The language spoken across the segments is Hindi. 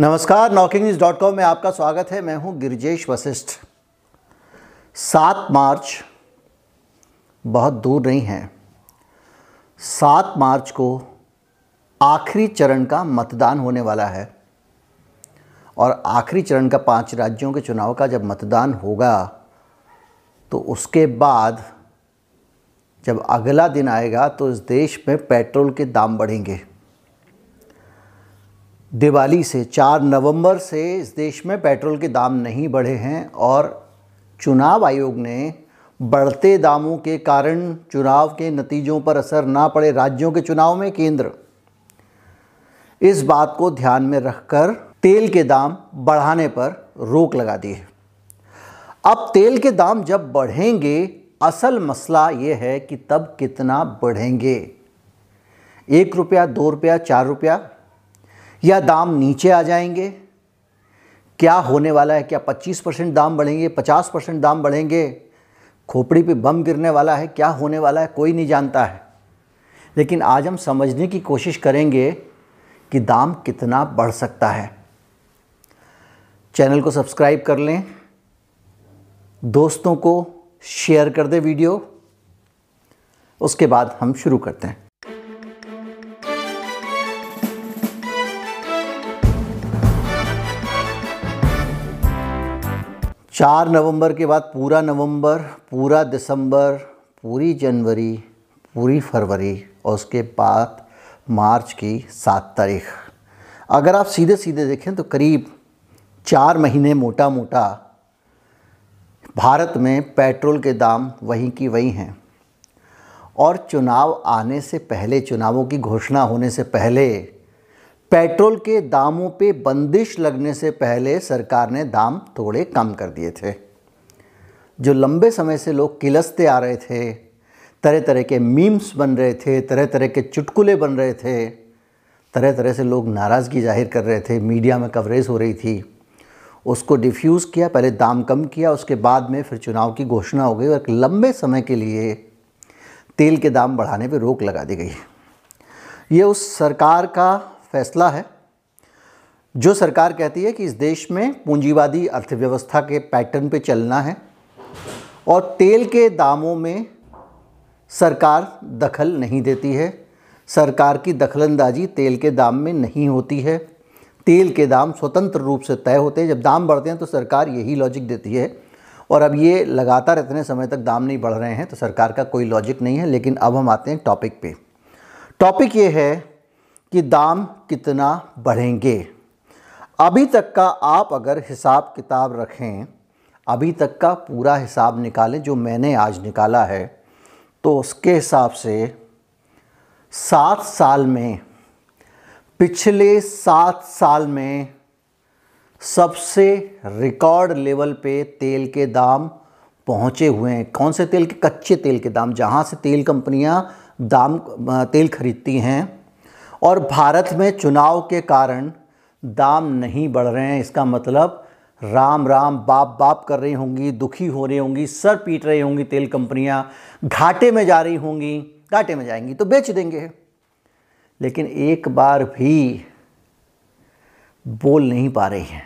नमस्कार नॉकिंग न्यूज़ डॉट कॉम में आपका स्वागत है। मैं हूँ गिरजेश वशिष्ठ। सात मार्च बहुत दूर नहीं है। सात मार्च को आखिरी चरण का मतदान होने वाला है और आखिरी चरण का पाँच राज्यों के चुनाव का जब मतदान होगा तो उसके बाद जब अगला दिन आएगा तो इस देश में पेट्रोल के दाम बढ़ेंगे। दिवाली से चार नवंबर से इस देश में पेट्रोल के दाम नहीं बढ़े हैं और चुनाव आयोग ने बढ़ते दामों के कारण चुनाव के नतीजों पर असर ना पड़े राज्यों के चुनाव में केंद्र। इस बात को ध्यान में रखकर तेल के दाम बढ़ाने पर रोक लगा दी है। अब तेल के दाम जब बढ़ेंगे, असल मसला ये है कि तब कितना बढ़ेंगे। एक रुपया, दो रुपया, चार रुपया या दाम नीचे आ जाएँगे? क्या होने वाला है? क्या 25 परसेंट दाम बढ़ेंगे? 50 परसेंट दाम बढ़ेंगे? खोपड़ी पे बम गिरने वाला है? क्या होने वाला है? कोई नहीं जानता है। लेकिन आज हम समझने की कोशिश करेंगे कि दाम कितना बढ़ सकता है। चैनल को सब्सक्राइब कर लें। दोस्तों को शेयर कर दें वीडियो। उसके बाद हम शुरू करते हैं। चार नवंबर के बाद पूरा नवंबर, पूरा दिसंबर, पूरी जनवरी, पूरी फरवरी और उसके बाद मार्च की सात तारीख। अगर आप सीधे सीधे देखें तो करीब चार महीने मोटा मोटा भारत में पेट्रोल के दाम वहीं की वहीं हैं। और चुनाव आने से पहले, चुनावों की घोषणा होने से पहले पेट्रोल के दामों पे बंदिश लगने से पहले सरकार ने दाम थोड़े कम कर दिए थे। जो लंबे समय से लोग किलसते आ रहे थे तरह तरह के मीम्स बन रहे थे तरह तरह के चुटकुले बन रहे थे तरह तरह से लोग नाराज़गी ज़ाहिर कर रहे थे, मीडिया में कवरेज हो रही थी। उसको डिफ्यूज़ किया, पहले दाम कम किया, उसके बाद में फिर चुनाव की घोषणा हो गई और एक लंबे समय के लिए तेल के दाम बढ़ाने पर रोक लगा दी गई। ये उस सरकार का फैसला है, जो सरकार कहती है कि इस देश में पूंजीवादी अर्थव्यवस्था के पैटर्न पे चलना है और तेल के दामों में सरकार दखल नहीं देती है। सरकार की दखलंदाजी तेल के दाम में नहीं होती है। तेल के दाम स्वतंत्र रूप से तय होते हैं। जब दाम बढ़ते हैं तो सरकार यही लॉजिक देती है और अब ये लगातार इतने समय तक दाम नहीं बढ़ रहे हैं तो सरकार का कोई लॉजिक नहीं है, लेकिन अब हम आते हैं टॉपिक पे। टॉपिक ये है कि दाम कितना बढ़ेंगे। अभी तक का आप अगर हिसाब किताब रखें, अभी तक का पूरा हिसाब निकालें जो मैंने आज निकाला है तो उसके हिसाब से सात साल में, पिछले सात साल में सबसे रिकॉर्ड लेवल पे तेल के दाम पहुँचे हुए हैं। कौन से तेल के? कच्चे तेल के दाम। जहाँ से तेल कंपनियाँ दाम तेल खरीदती हैं और भारत में चुनाव के कारण दाम नहीं बढ़ रहे हैं। इसका मतलब राम राम, बाप बाप कर रही होंगी, दुखी हो रही होंगी, सर पीट रही होंगी तेल कंपनियाँ, घाटे में जा रही होंगी, घाटे में जाएँगी तो बेच देंगे। लेकिन एक बार भी बोल नहीं पा रही हैं।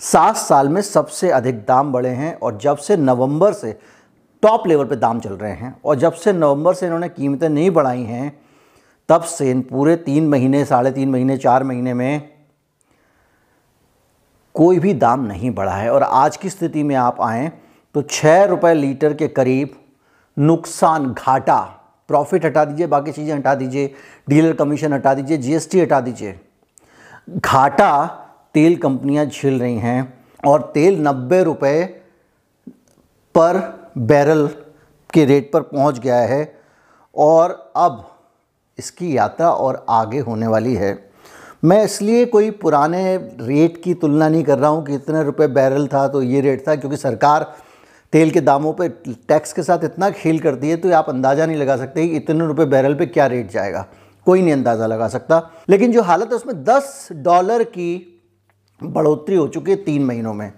सात साल में सबसे अधिक दाम बढ़े हैं और जब से नवंबर से टॉप लेवल पे दाम चल रहे हैं और जब से नवंबर से इन्होंने कीमतें नहीं बढ़ाई हैं तब से इन पूरे तीन महीने, साढ़े तीन महीने, चार महीने में कोई भी दाम नहीं बढ़ा है। और आज की स्थिति में आप आएँ तो छः रुपये लीटर के करीब नुकसान घाटा, प्रॉफिट हटा दीजिए, बाकी चीज़ें हटा दीजिए, डीलर कमीशन हटा दीजिए, जीएसटी हटा दीजिए। घाटा तेल कंपनियाँ झेल रही हैं और तेल नब्बे रुपये पर बैरल के रेट पर पहुँच गया है। और अब इसकी यात्रा और आगे होने वाली है। मैं इसलिए कोई पुराने रेट की तुलना नहीं कर रहा हूँ कि इतने रुपए बैरल था तो ये रेट था, क्योंकि सरकार तेल के दामों पे टैक्स के साथ इतना खेल करती है तो आप अंदाज़ा नहीं लगा सकते कि इतने रुपए बैरल पे क्या रेट जाएगा। कोई नहीं अंदाज़ा लगा सकता। लेकिन जो हालत है, उसमें 10 डॉलर की बढ़ोतरी हो चुकी है तीन महीनों में।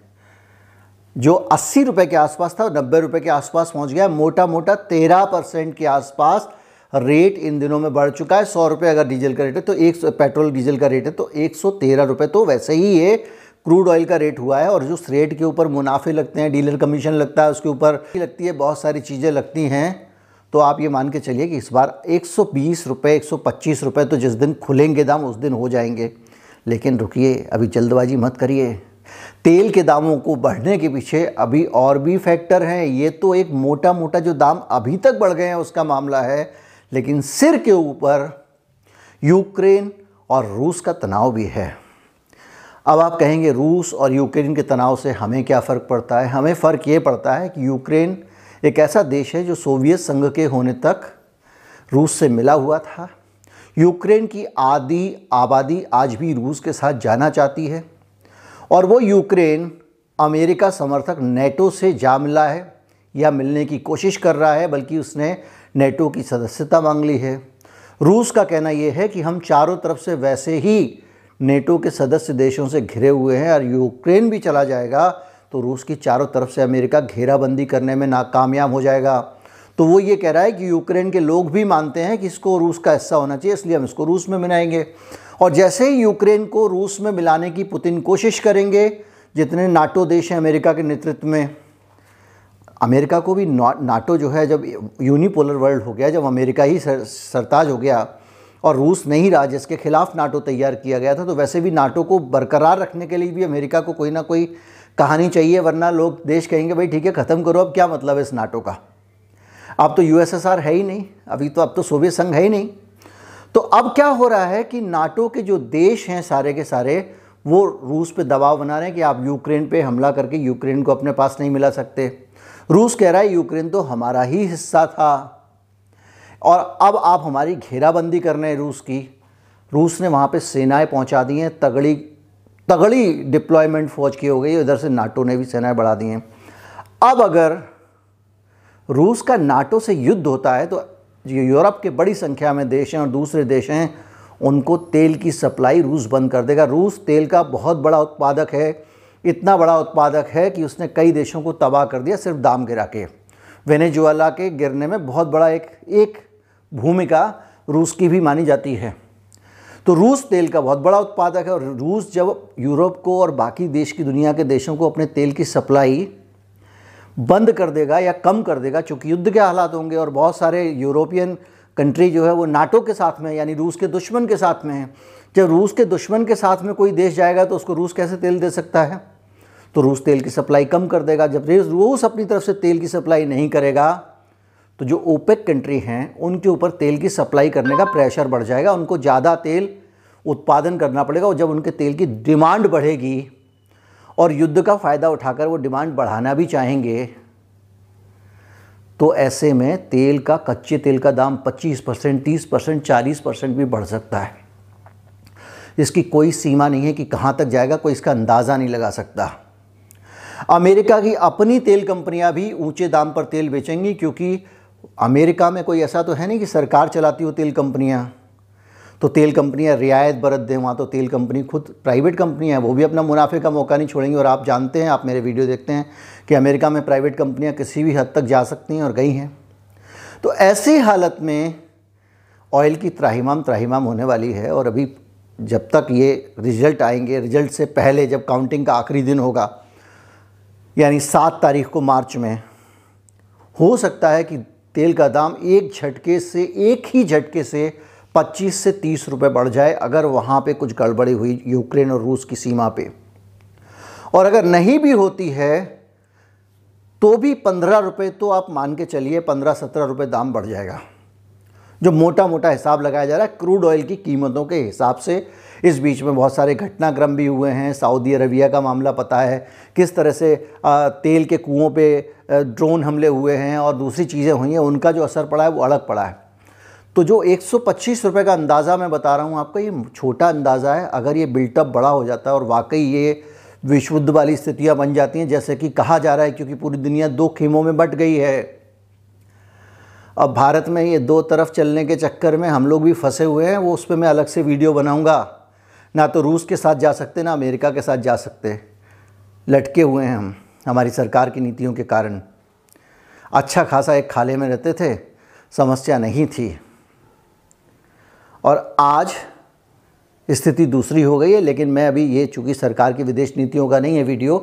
जो अस्सी रुपये के आसपास था नब्बे रुपये के आसपास पहुँच गया मोटा मोटा तेरह परसेंट के आसपास रेट इन दिनों में बढ़ चुका है। सौ रुपये अगर डीजल का रेट है तो एक सौ, पेट्रोल डीजल का रेट है तो एक सौ तेरह रुपये तो वैसे ही ये क्रूड ऑयल का रेट हुआ है और जो रेट के ऊपर मुनाफे लगते हैं, डीलर कमीशन लगता है उसके ऊपर, लगती है, बहुत सारी चीज़ें लगती हैं। तो आप ये मान के चलिए कि इस बार एक सौ बीस रुपये एक सौ पच्चीस रुपये तो जिस दिन खुलेंगे दाम, उस दिन हो जाएँगे। लेकिन रुकिए, अभी जल्दबाजी मत करिए। तेल के दामों को बढ़ने के पीछे अभी और भी फैक्टर हैं। ये तो एक मोटा मोटा जो दाम अभी तक बढ़ गए हैं, उसका मामला है। लेकिन सिर के ऊपर यूक्रेन और रूस का तनाव भी है। अब आप कहेंगे, रूस और यूक्रेन के तनाव से हमें क्या फ़र्क पड़ता है? हमें फ़र्क ये पड़ता है कि यूक्रेन एक ऐसा देश है जो सोवियत संघ के होने तक रूस से मिला हुआ था। यूक्रेन की आधी आबादी आज भी रूस के साथ जाना चाहती है और वो यूक्रेन अमेरिका समर्थक नेटो से जा मिला है या मिलने की कोशिश कर रहा है, बल्कि उसने नेटो की सदस्यता मांग ली है। रूस का कहना ये है कि हम चारों तरफ़ से वैसे ही नेटो के सदस्य देशों से घिरे हुए हैं और यूक्रेन भी चला जाएगा तो रूस की चारों तरफ़ से अमेरिका घेराबंदी करने में नाकामयाब हो जाएगा। तो वो ये कह रहा है कि यूक्रेन के लोग भी मानते हैं कि इसको रूस का हिस्सा होना चाहिए, इसलिए हम इसको रूस में मिलाएँगे। और जैसे ही यूक्रेन को रूस में मिलाने की पुतिन कोशिश करेंगे, जितने नाटो देश हैं अमेरिका के नेतृत्व में अमेरिका को भी ना, नाटो जो है जब यूनिपोलर वर्ल्ड हो गया जब अमेरिका ही सर, सरताज हो गया और रूस नहीं रहा जिसके खिलाफ नाटो तैयार किया गया था तो वैसे भी नाटो को बरकरार रखने के लिए भी अमेरिका को कोई ना कोई कहानी चाहिए वरना लोग देश कहेंगे भाई ठीक है ख़त्म करो अब क्या मतलब है इस नाटो का? अब तो यूएसएसआर है ही नहीं अभी तो अब तो सोवियत संघ है ही नहीं। तो अब क्या हो रहा है कि नाटो के जो देश हैं सारे के सारे वो रूस पे दबाव बना रहे हैं कि आप यूक्रेन पे हमला करके यूक्रेन को अपने पास नहीं मिला सकते। रूस कह रहा है, यूक्रेन तो हमारा ही हिस्सा था। और अब आप हमारी घेराबंदी कर रहे हैं रूस की। रूस ने वहाँ पे सेनाएँ पहुँचा दी हैं, तगड़ी तगड़ी डिप्लॉयमेंट फौज की हो गई उधर से नाटो ने भी सेनाएँ बढ़ा दी हैं। अब अगर रूस का नाटो से युद्ध होता है तो यूरोप के बड़ी संख्या में देश हैं और दूसरे देश हैं, उनको तेल की सप्लाई रूस बंद कर देगा। रूस तेल का बहुत बड़ा उत्पादक है इतना बड़ा उत्पादक है कि उसने कई देशों को तबाह कर दिया सिर्फ़ दाम गिरा के। वेनेजुएला के गिरने में बहुत बड़ा एक एक भूमिका रूस की भी मानी जाती है। तो रूस तेल का बहुत बड़ा उत्पादक है और रूस जब यूरोप को और बाकी देश की दुनिया के देशों को अपने तेल की सप्लाई बंद कर देगा या कम कर देगा, चूँकि युद्ध के हालात होंगे और बहुत सारे यूरोपियन कंट्री जो है वो नाटो के साथ में, यानी रूस के दुश्मन के साथ में है। जब रूस के दुश्मन के साथ में कोई देश जाएगा तो उसको रूस कैसे तेल दे सकता है? तो रूस तेल की सप्लाई कम कर देगा। जब रूस अपनी तरफ़ से तेल की सप्लाई नहीं करेगा तो जो ओपेक कंट्री हैं, उनके ऊपर तेल की सप्लाई करने का प्रेशर बढ़ जाएगा। उनको ज़्यादा तेल उत्पादन करना पड़ेगा और जब उनके तेल की डिमांड बढ़ेगी और युद्ध का फ़ायदा उठाकर वो डिमांड बढ़ाना भी चाहेंगे तो ऐसे में तेल का, कच्चे तेल का दाम 25 परसेंट, तीस परसेंट, चालीस परसेंट भी बढ़ सकता है। इसकी कोई सीमा नहीं है कि कहाँ तक जाएगा, कोई इसका अंदाज़ा नहीं लगा सकता। अमेरिका की अपनी तेल कंपनियाँ भी ऊँचे दाम पर तेल बेचेंगी, क्योंकि अमेरिका में कोई ऐसा तो है नहीं कि सरकार चलाती हो तेल कंपनियाँ। तो तेल कंपनियाँ रियायत बरत दें, वहाँ तो तेल कंपनी खुद प्राइवेट कंपनी है, वो भी अपना मुनाफे का मौका नहीं छोड़ेंगी। और आप जानते हैं, आप मेरे वीडियो देखते हैं कि अमेरिका में प्राइवेट कंपनियाँ किसी भी हद तक जा सकती हैं और गई हैं। तो ऐसी हालत में ऑयल की त्राहीमाम त्राहीमाम होने वाली है, और अभी जब तक ये रिज़ल्ट आएँगे, रिज़ल्ट से पहले जब काउंटिंग का आखिरी दिन होगा यानी सात तारीख को मार्च में, हो सकता है कि तेल का दाम एक झटके से, एक ही झटके से 25 से 30 रुपए बढ़ जाए अगर वहाँ पे कुछ गड़बड़ी हुई यूक्रेन और रूस की सीमा पे। और अगर नहीं भी होती है तो भी पंद्रह रुपये तो आप मान के चलिए, पंद्रह सत्रह रुपये दाम बढ़ जाएगा। जो मोटा मोटा हिसाब लगाया जा रहा है, क्रूड ऑयल की कीमतों के हिसाब से। इस बीच में बहुत सारे घटनाक्रम भी हुए हैं। सऊदी अरबिया का मामला पता है, किस तरह से तेल के कुओं पे ड्रोन हमले हुए हैं और दूसरी चीज़ें हुई हैं, उनका जो असर पड़ा है, वो अलग पड़ा है। तो जो 125 रुपए का अंदाज़ा मैं बता रहा हूँ आपका, ये छोटा अंदाज़ा है। अगर ये बिल्टअप बड़ा हो जाता है और वाकई ये विश्व वाली स्थितियाँ बन जाती हैं, जैसे कि कहा जा रहा है, क्योंकि पूरी दुनिया दो खेमों में बट गई है। अब भारत में ये दो तरफ़ चलने के चक्कर में हम लोग भी फंसे हुए हैं, वो उस पर मैं अलग से वीडियो बनाऊँगा। ना तो रूस के साथ जा सकते, ना अमेरिका के साथ जा सकते। लटके हुए हैं हम, हमारी सरकार की नीतियों के कारण। अच्छा खासा एक खाले में रहते थे, समस्या नहीं थी। और आज स्थिति दूसरी हो गई है, लेकिन मैं अभी ये चूँकि सरकार की विदेश नीतियों का नहीं है वीडियो,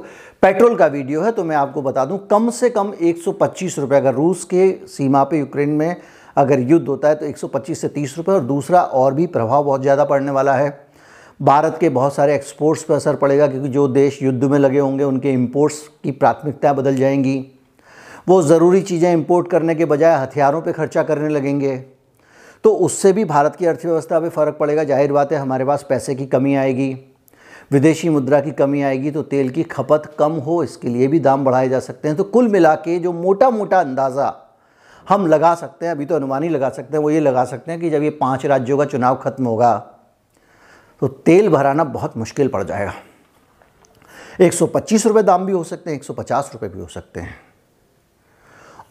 पेट्रोल का वीडियो है तो मैं आपको बता दूँ, कम से कम 125 रुपए अगर रूस के सीमा पे यूक्रेन में अगर युद्ध होता है तो 125 से 30 रुपए, और दूसरा और भी प्रभाव बहुत ज़्यादा पड़ने वाला है। भारत के बहुत सारे एक्सपोर्ट्स पर असर पड़ेगा, क्योंकि जो देश युद्ध में लगे होंगे, उनके इम्पोर्ट्स की प्राथमिकताएँ बदल जाएँगी। वो ज़रूरी चीज़ें इम्पोर्ट करने के बजाय हथियारों पर खर्चा करने लगेंगे। तो उससे भी भारत की अर्थव्यवस्था पे फ़र्क पड़ेगा। ज़ाहिर बात है, हमारे पास पैसे की कमी आएगी, विदेशी मुद्रा की कमी आएगी तो तेल की खपत कम हो, इसके लिए भी दाम बढ़ाए जा सकते हैं। तो कुल मिला के जो मोटा मोटा अंदाज़ा हम लगा सकते हैं, अभी तो अनुमान ही लगा सकते हैं, वो ये लगा सकते हैं कि जब ये पाँच राज्यों का चुनाव खत्म होगा तो तेल भराना बहुत मुश्किल पड़ जाएगा। एक सौ पच्चीस रुपये दाम भी हो सकते हैं, एक सौ पचास रुपये भी हो सकते हैं।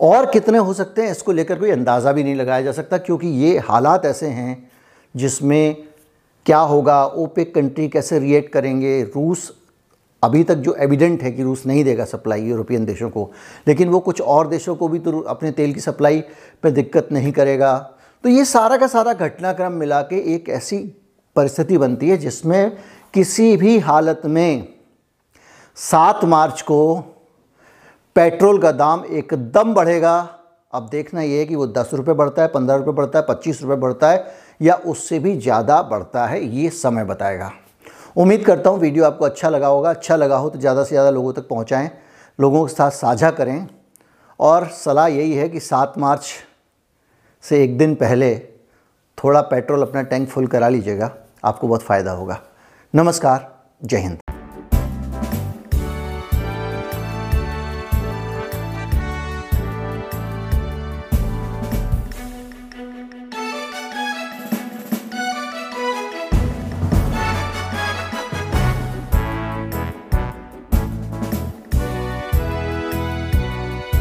और कितने हो सकते हैं, इसको लेकर कोई अंदाज़ा भी नहीं लगाया जा सकता, क्योंकि ये हालात ऐसे हैं जिसमें क्या होगा, ओपेक कंट्री कैसे रिएक्ट करेंगे, रूस अभी तक जो एविडेंट है कि रूस नहीं देगा सप्लाई यूरोपियन देशों को, लेकिन वो कुछ और देशों को भी तो अपने तेल की सप्लाई पर दिक्कत नहीं करेगा। तो ये सारा का सारा घटनाक्रम मिला के एक ऐसी परिस्थिति बनती है जिसमें किसी भी हालत में सात मार्च को पेट्रोल का दाम एकदम बढ़ेगा। अब देखना ये है कि वो दस रुपये बढ़ता है, पंद्रह रुपये बढ़ता है, पच्चीस रुपये बढ़ता है या उससे भी ज़्यादा बढ़ता है, ये समय बताएगा। उम्मीद करता हूँ वीडियो आपको अच्छा लगा होगा। अच्छा लगा हो तो ज़्यादा से ज़्यादा लोगों तक पहुँचाएँ, लोगों के साथ साझा करें। और सलाह यही है कि सात मार्च से एक दिन पहले थोड़ा पेट्रोल अपना टैंक फुल करा लीजिएगा, आपको बहुत फ़ायदा होगा। नमस्कार, जय हिंद।